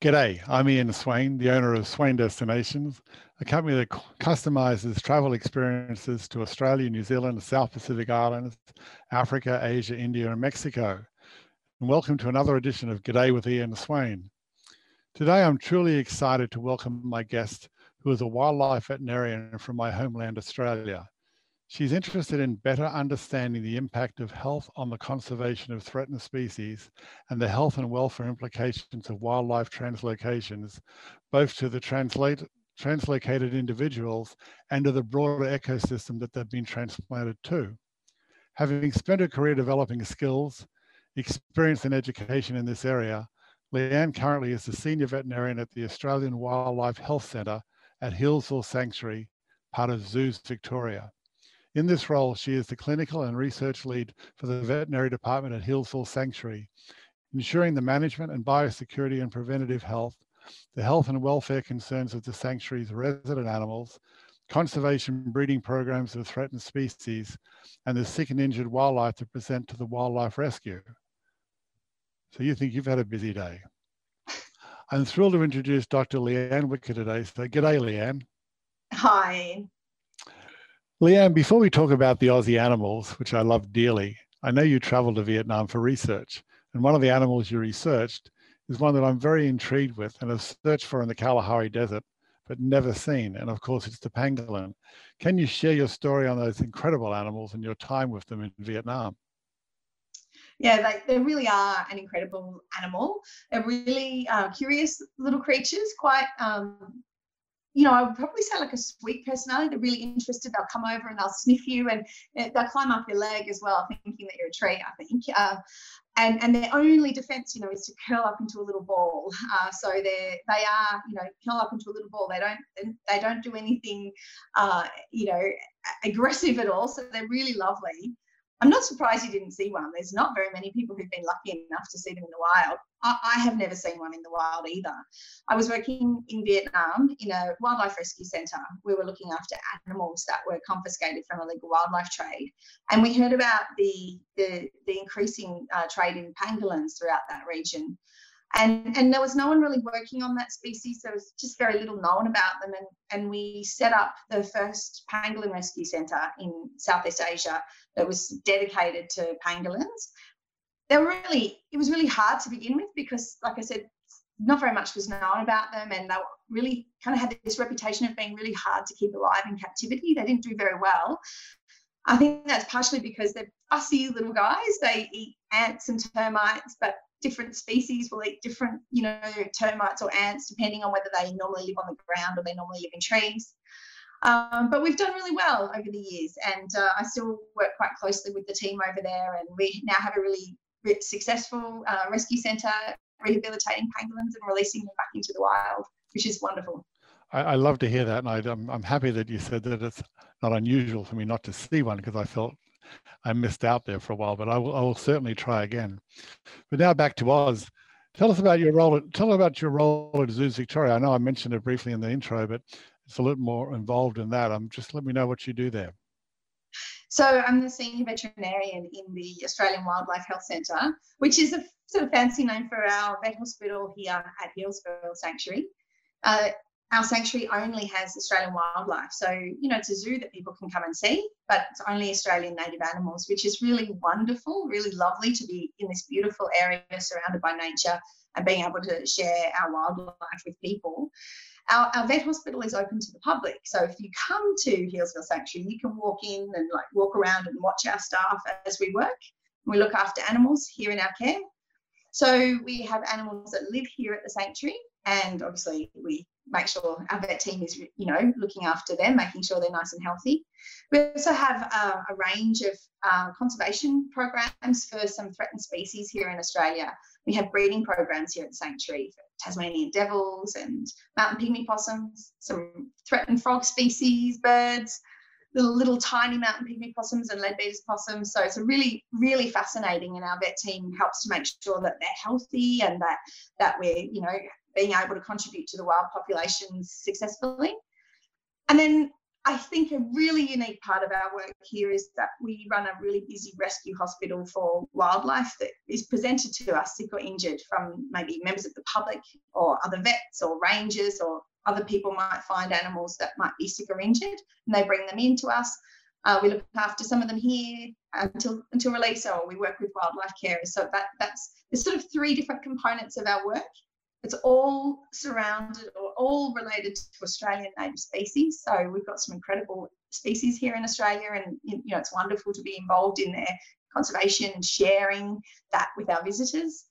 G'day, I'm Ian Swain, the owner of Swain Destinations, a company that customizes travel experiences to Australia, New Zealand, the South Pacific Islands, Africa, Asia, India, and Mexico. And welcome to another edition of G'day with Ian Swain. Today, I'm truly excited to welcome my guest, who is a wildlife veterinarian from my homeland, Australia. She's interested in better understanding the impact of health on the conservation of threatened species and the health and welfare implications of wildlife translocations, both to the translate, translocated individuals and to the broader ecosystem that they've been transplanted to. Having spent her career developing skills, experience and education in this area, Leanne currently is the senior veterinarian at the Australian Wildlife Health Centre at Healesville Sanctuary, part of Zoos Victoria. In this role, she is the clinical and research lead for the veterinary department at Healesville Sanctuary, ensuring the management and biosecurity and preventative health, the health and welfare concerns of the sanctuary's resident animals, conservation breeding programs of threatened species, and the sick and injured wildlife to present to the wildlife rescue. So you think you've had a busy day. I'm thrilled to introduce Dr. Leanne Wicker today. So g'day, Leanne. Hi. Leanne, before we talk about the Aussie animals, which I love dearly, I know you traveled to Vietnam for research, and one of the animals you researched is one that I'm very intrigued with and have searched for in the Kalahari Desert, but never seen. And of course, it's the pangolin. Can you share your story on those incredible animals and your time with them in Vietnam? yeah, they, they really are an incredible animal. They're really uh, curious little creatures, quite um, you know, I would probably say like a sweet personality. They're really interested. They'll come over and they'll sniff you and they'll climb up your leg as well, thinking that you're a tree, I think. Uh, and, and their only defense, you know, is to curl up into a little ball. Uh, so they they are, you know, curl up into a little ball. They don't they don't do anything, uh, you know, aggressive at all. So they're really lovely. I'm not surprised you didn't see one. There's not very many people who've been lucky enough to see them in the wild. I, I, have never seen one in the wild either. I was working in Vietnam in a wildlife rescue centre. We were looking after animals that were confiscated from illegal wildlife trade, and we heard about the the, the increasing uh, trade in pangolins throughout that region and and there was no one really working on that species there was just very little known about them. And and we set up the first pangolin rescue centre in southeast asia that was dedicated to pangolins. They were really it was really hard to begin with because like i said not very much was known about them. And they really kind of had this reputation of being really hard to keep alive in captivity. They didn't do very well. I think that's partially because they're fussy little guys. They eat ants and termites, but different species will eat different, you know, termites or ants, depending on whether they normally live on the ground or they normally live in trees. Um, but we've done really well over the years, and uh, I still work quite closely with the team over there. And we now have a really successful uh, rescue centre rehabilitating pangolins and releasing them back into the wild, which is wonderful. I, I love to hear that, and I, I'm happy that you said that it's not unusual for me not to see one because I felt I missed out there for a while, but I will, I will certainly try again. But now back to Oz. Tell us about your role. At, tell us about your role at Zoos Victoria. I know I mentioned it briefly in the intro, but it's a little more involved in that. Um, just let me know what you do there. So I'm the senior veterinarian in the Australian Wildlife Health Centre, which is a sort of fancy name for our vet hospital here at Healesville Sanctuary. Uh, our sanctuary only has Australian wildlife. So, you know, it's a zoo that people can come and see, but it's only Australian native animals, which is really wonderful, really lovely to be in this beautiful area surrounded by nature and being able to share our wildlife with people. Our, our vet hospital is open to the public. So if you come to Healesville Sanctuary, you can walk in and like walk around and watch our staff as we work. We look after animals here in our care. So we have animals that live here at the sanctuary and obviously we make sure our vet team is you know looking after them making sure they're nice and healthy we also have uh, a range of uh, conservation programs for some threatened species here in australia we have breeding programs here at the sanctuary for tasmanian devils and mountain pygmy possums some threatened frog species birds little, little tiny mountain pygmy possums and leadbeater's possums. So it's really, really fascinating, and our vet team helps to make sure that they're healthy and that that we're, you know, being able to contribute to the wild populations successfully. And then I think a really unique part of our work here is that we run a really busy rescue hospital for wildlife that is presented to us sick or injured from maybe members of the public or other vets or rangers or other people might find animals that might be sick or injured and they bring them in to us. Uh, we look after some of them here until until release, or we work with wildlife carers. So that that's there's sort of three different components of our work. It's all surrounded or all related to Australian native species. So we've got some incredible species here in Australia, and you know it's wonderful to be involved in their conservation and sharing that with our visitors.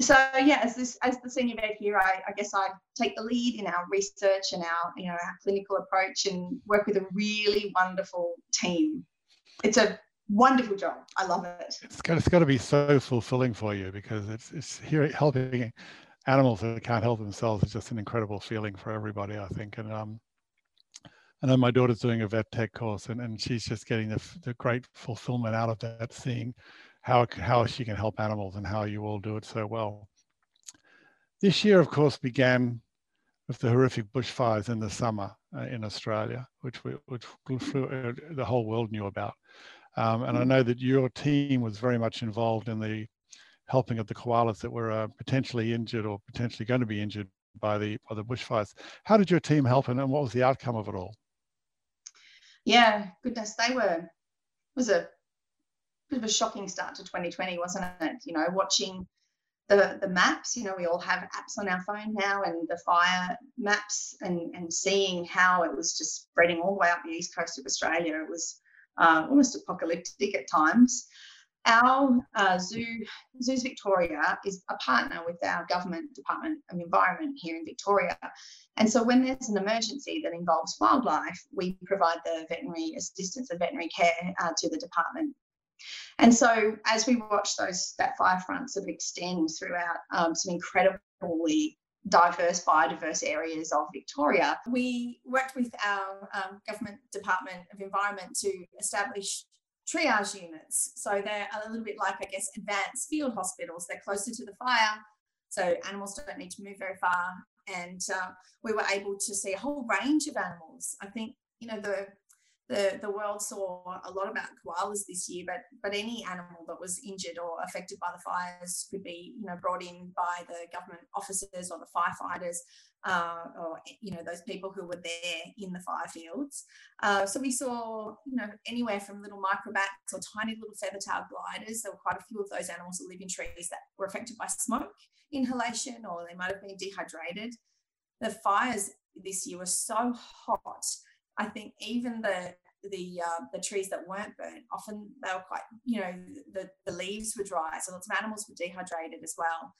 So yeah, as this as the senior vet here, I, I guess I take the lead in our research and our you know our clinical approach and work with a really wonderful team. It's a wonderful job. I love it. It's got, it's got to be so fulfilling for you because it's it's here helping animals that can't help themselves is just an incredible feeling for everybody, I think. And um, I know my daughter's doing a vet tech course, and, and she's just getting the, the great fulfillment out of that, seeing how how she can help animals and how you all do it so well. This year, of course, began with the horrific bushfires in the summer uh, in Australia, which we, which flew, uh, the whole world knew about. Um, and I know that your team was very much involved in the helping of the koalas that were uh, potentially injured or potentially going to be injured by the by the bushfires. How did your team help, and, and what was the outcome of it all? Yeah, goodness, they were. Was a bit of a shocking start to 2020, wasn't it? You know, watching the the maps. You know, we all have apps on our phone now, and the fire maps, and and seeing how it was just spreading all the way up the east coast of Australia. It was uh, almost apocalyptic at times our uh, zoo, Zoos Victoria is a partner with our government Department of Environment here in Victoria. And so when there's an emergency that involves wildlife, we provide the veterinary assistance and veterinary care uh, to the department. And so as we watch those that fire front sort of extend throughout um, some incredibly diverse biodiverse areas of Victoria. We worked with our um, government department of environment to establish triage units. So they're a little bit like, I guess, advanced field hospitals. They're closer to the fire, so animals don't need to move very far. And uh, we were able to see a whole range of animals. I think, you know, the the, the world saw a lot about koalas this year, but but any animal that was injured or affected by the fires could be you know brought in by the government officers or the firefighters, uh, or you know those people who were there in the fire fields. Uh, so we saw you know anywhere from little microbats or tiny little feather-tailed gliders. There were quite a few of those animals that live in trees that were affected by smoke inhalation, or they might have been dehydrated. The fires this year were so hot I think even the the uh, the trees that weren't burnt, often they were quite, you know, the, the leaves were dry, so lots of animals were dehydrated as well.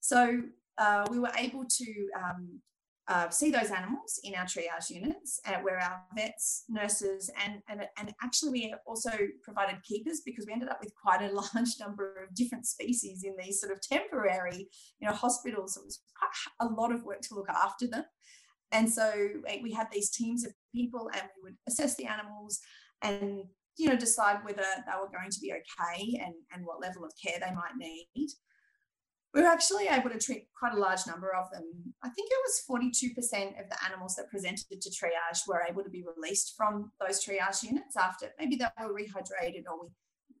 So uh, we were able to um, uh, see those animals in our triage units, uh, where our vets, nurses, and, and and actually we also provided keepers because we ended up with quite a large number of different species in these sort of temporary, you know, hospitals. It was quite a lot of work to look after them. And so we had these teams of people and we would assess the animals and you know decide whether they were going to be okay and, and what level of care they might need. We were actually able to treat quite a large number of them. I think it was 42% of the animals that presented to triage were able to be released from those triage units after maybe they were rehydrated or we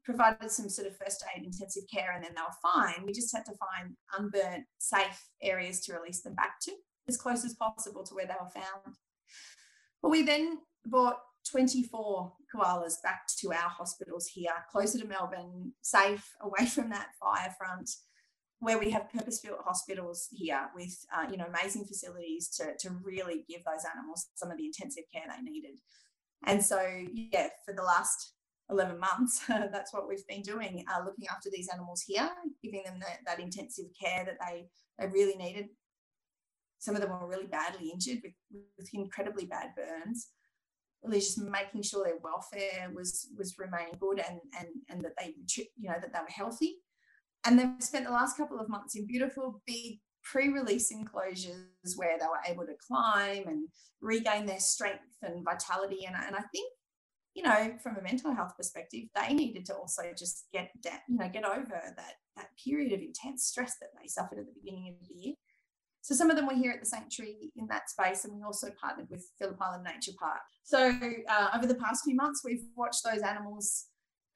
provided some sort of first aid intensive care and then they were fine. We just had to find unburnt, safe areas to release them back to as close as possible to where they were found. But we then brought 24 koalas back to our hospitals here, closer to Melbourne, safe, away from that fire front, where we have purpose-built hospitals here with uh, you know amazing facilities to, to really give those animals some of the intensive care they needed. And so, yeah, for the last 11 months, that's what we've been doing, uh, looking after these animals here, giving them the, that intensive care that they, they really needed some of them were really badly injured with, with incredibly bad burns. Really just making sure their welfare was was remaining good and and and that they you know that they were healthy. And they've spent the last couple of months in beautiful big pre-release enclosures where they were able to climb and regain their strength and vitality. And, and I think, you know, from a mental health perspective, they needed to also just get you know, get over that that period of intense stress that they suffered at the beginning of the year. So some of them were here at the sanctuary in that space, and we also partnered with Phillip Island Nature Park. So uh, over the past few months, we've watched those animals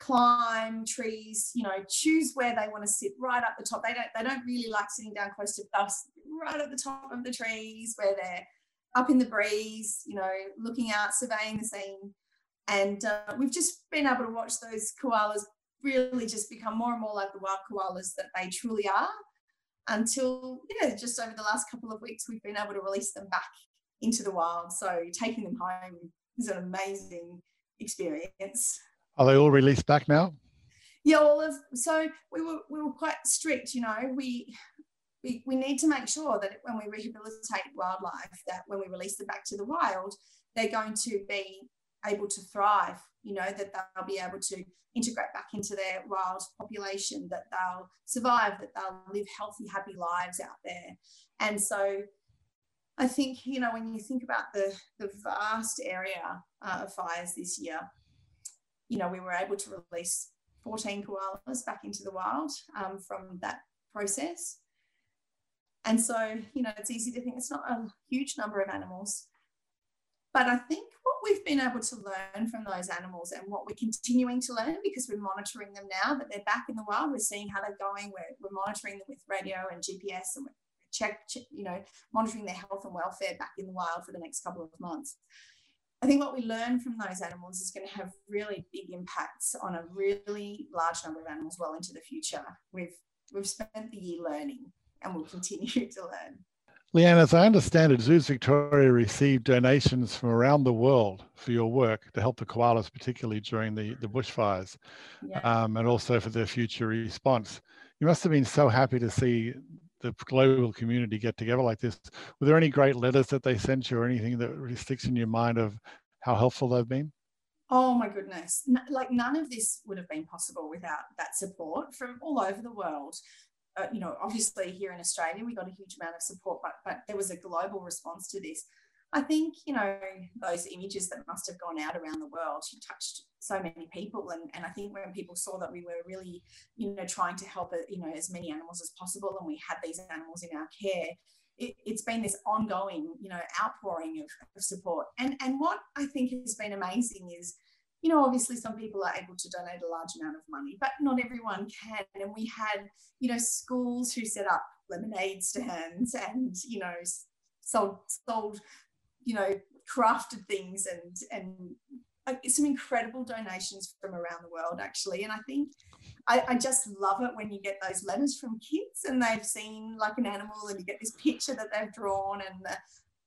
climb trees, you know, choose where they want to sit right up the top. They don't they don't really like sitting down close to us, right at the top of the trees where they're up in the breeze, you know, looking out, surveying the scene. And uh, we've just been able to watch those koalas really just become more and more like the wild koalas that they truly are until yeah just over the last couple of weeks we've been able to release them back into the wild. So taking them home is an amazing experience. Are they all released back now? Yeah all of so we were we were quite strict you know we we, we need to make sure that when we rehabilitate wildlife that when we release them back to the wild they're going to be able to thrive you know that they'll be able to integrate back into their wild population, that they'll survive, that they'll live healthy, happy lives out there. And so I think, you know, when you think about the, the vast area uh, of fires this year, you know, we were able to release 14 koalas back into the wild um, from that process. And so, you know, it's easy to think it's not a huge number of animals. But I think what we've been able to learn from those animals and what we're continuing to learn because we're monitoring them now that they're back in the wild. We're seeing how they're going. We're, we're monitoring them with radio and GPS and we're check, check, you know, monitoring their health and welfare back in the wild for the next couple of months. I think what we learn from those animals is going to have really big impacts on a really large number of animals well into the future. We've we've spent the year learning and we'll continue to learn. Leanne, as I understand it, Zoos Victoria received donations from around the world for your work to help the koalas, particularly during the, the bushfires, yeah. um, and also for their future response. You must have been so happy to see the global community get together like this. Were there any great letters that they sent you or anything that really sticks in your mind of how helpful they've been? Oh my goodness. like none of this would have been possible without that support from all over the world uh, you know, obviously here in Australia, we got a huge amount of support, but, but there was a global response to this. I think, you know, those images that must have gone out around the world touched so many people. And, and I think when people saw that we were really, you know, trying to help, you know, as many animals as possible and we had these animals in our care, it, has been this ongoing, you know, outpouring of, of support. And, and what I think has been amazing is, you know, obviously some people are able to donate a large amount of money, but not everyone can. And we had, you know, schools who set up lemonade stands and, you know, sold, sold, you know, crafted things and, and uh, some incredible donations from around the world actually. And I think I, I, just love it when you get those letters from kids and they've seen like an animal and you get this picture that they've drawn and the,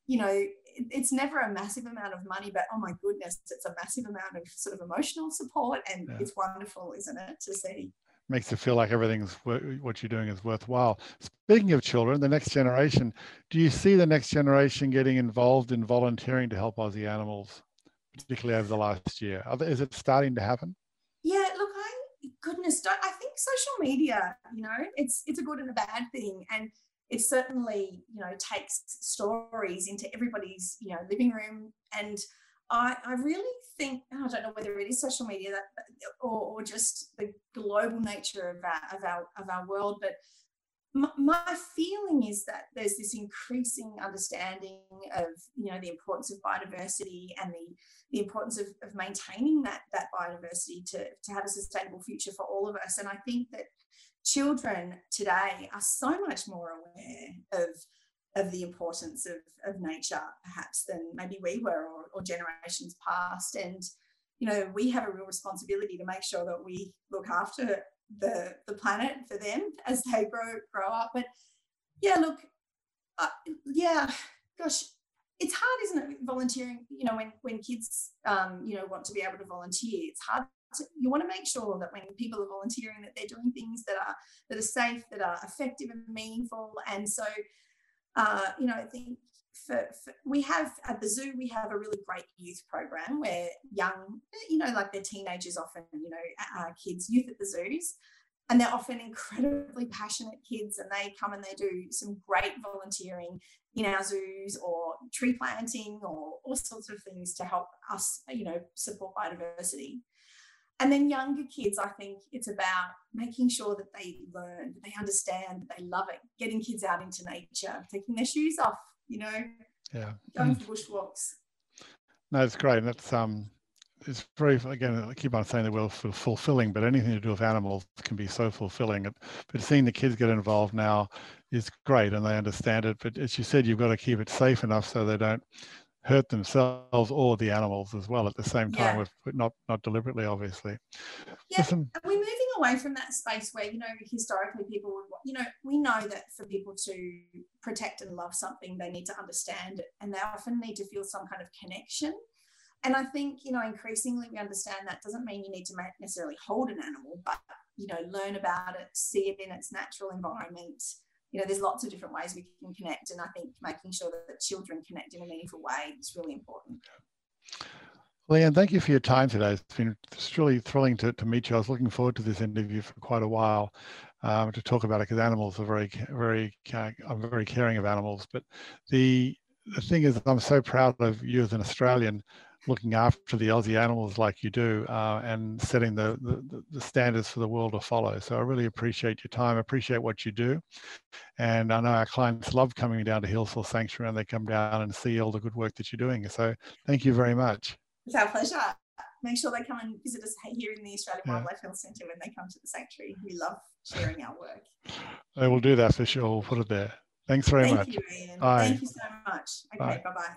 you know, it's never a massive amount of money, but oh my goodness, it's a massive amount of sort of emotional support, and yeah. it's wonderful, isn't it, to see? Makes you feel like everything's what you're doing is worthwhile. Speaking of children, the next generation, do you see the next generation getting involved in volunteering to help Aussie animals, particularly over the last year? Is it starting to happen? Yeah, look, I goodness, I think social media, you know, it's it's a good and a bad thing, and it certainly you know takes stories into everybody's you know living room. And I, I really think I don't know whether it is social media that or, or just the global nature of our, of our of our world but my, my feeling is that there's this increasing understanding of you know the importance of biodiversity and the the importance of, of maintaining that that biodiversity to, to have a sustainable future for all of us. And I think that children today are so much more aware of of the importance of, of nature perhaps than maybe we were or, or generations past. And you know we have a real responsibility to make sure that we look after the the planet for them as they grow grow up. But yeah look uh, yeah gosh it's hard isn't it volunteering you know when when kids um you know want to be able to volunteer it's hard you want to make sure that when people are volunteering that they're doing things that are that are safe that are effective and meaningful. And so uh, you know i think for, for, we have at the zoo we have a really great youth program where young you know like they're teenagers often you know uh, kids youth at the zoos. And they're often incredibly passionate kids and they come and they do some great volunteering in our zoos or tree planting or all sorts of things to help us you know support biodiversity and then younger kids, I think it's about making sure that they learn, that they understand, that they love it, getting kids out into nature, taking their shoes off, you know, yeah, going for bushwalks. No, it's great. And that's um, it's very again. I keep on saying the word fulfilling, but anything to do with animals can be so fulfilling. But seeing the kids get involved now is great, and they understand it. But as you said, you've got to keep it safe enough so they don't hurt themselves or the animals as well at the same time, yeah. with, not not deliberately, obviously. Yeah, Listen, we're moving away from that space where you know historically people would, you know, we know that for people to protect and love something, they need to understand it, and they often need to feel some kind of connection. And I think you know increasingly we understand that doesn't mean you need to necessarily hold an animal, but you know learn about it, see it in its natural environment you know, there's lots of different ways we can connect. And I think making sure that children connect in a meaningful way is really important. Leanne, thank you for your time today. It's been it's really thrilling to, to meet you. I was looking forward to this interview for quite a while um, to talk about it because animals are very, very, I'm very caring of animals. But the the thing is, I'm so proud of you as an Australian looking after the Aussie animals like you do uh, and setting the, the, the, standards for the world to follow. So I really appreciate your time, appreciate what you do. And I know our clients love coming down to Healesville Sanctuary and they come down and see all the good work that you're doing. So thank you very much. It's our pleasure. Make sure they come and visit us here in the Australian yeah. Wildlife Health Centre when they come to the sanctuary. We love sharing our work. They will do that for sure. We'll put it there. Thanks very Thank much. You, Ian. Bye. Thank you so much. Okay, bye bye.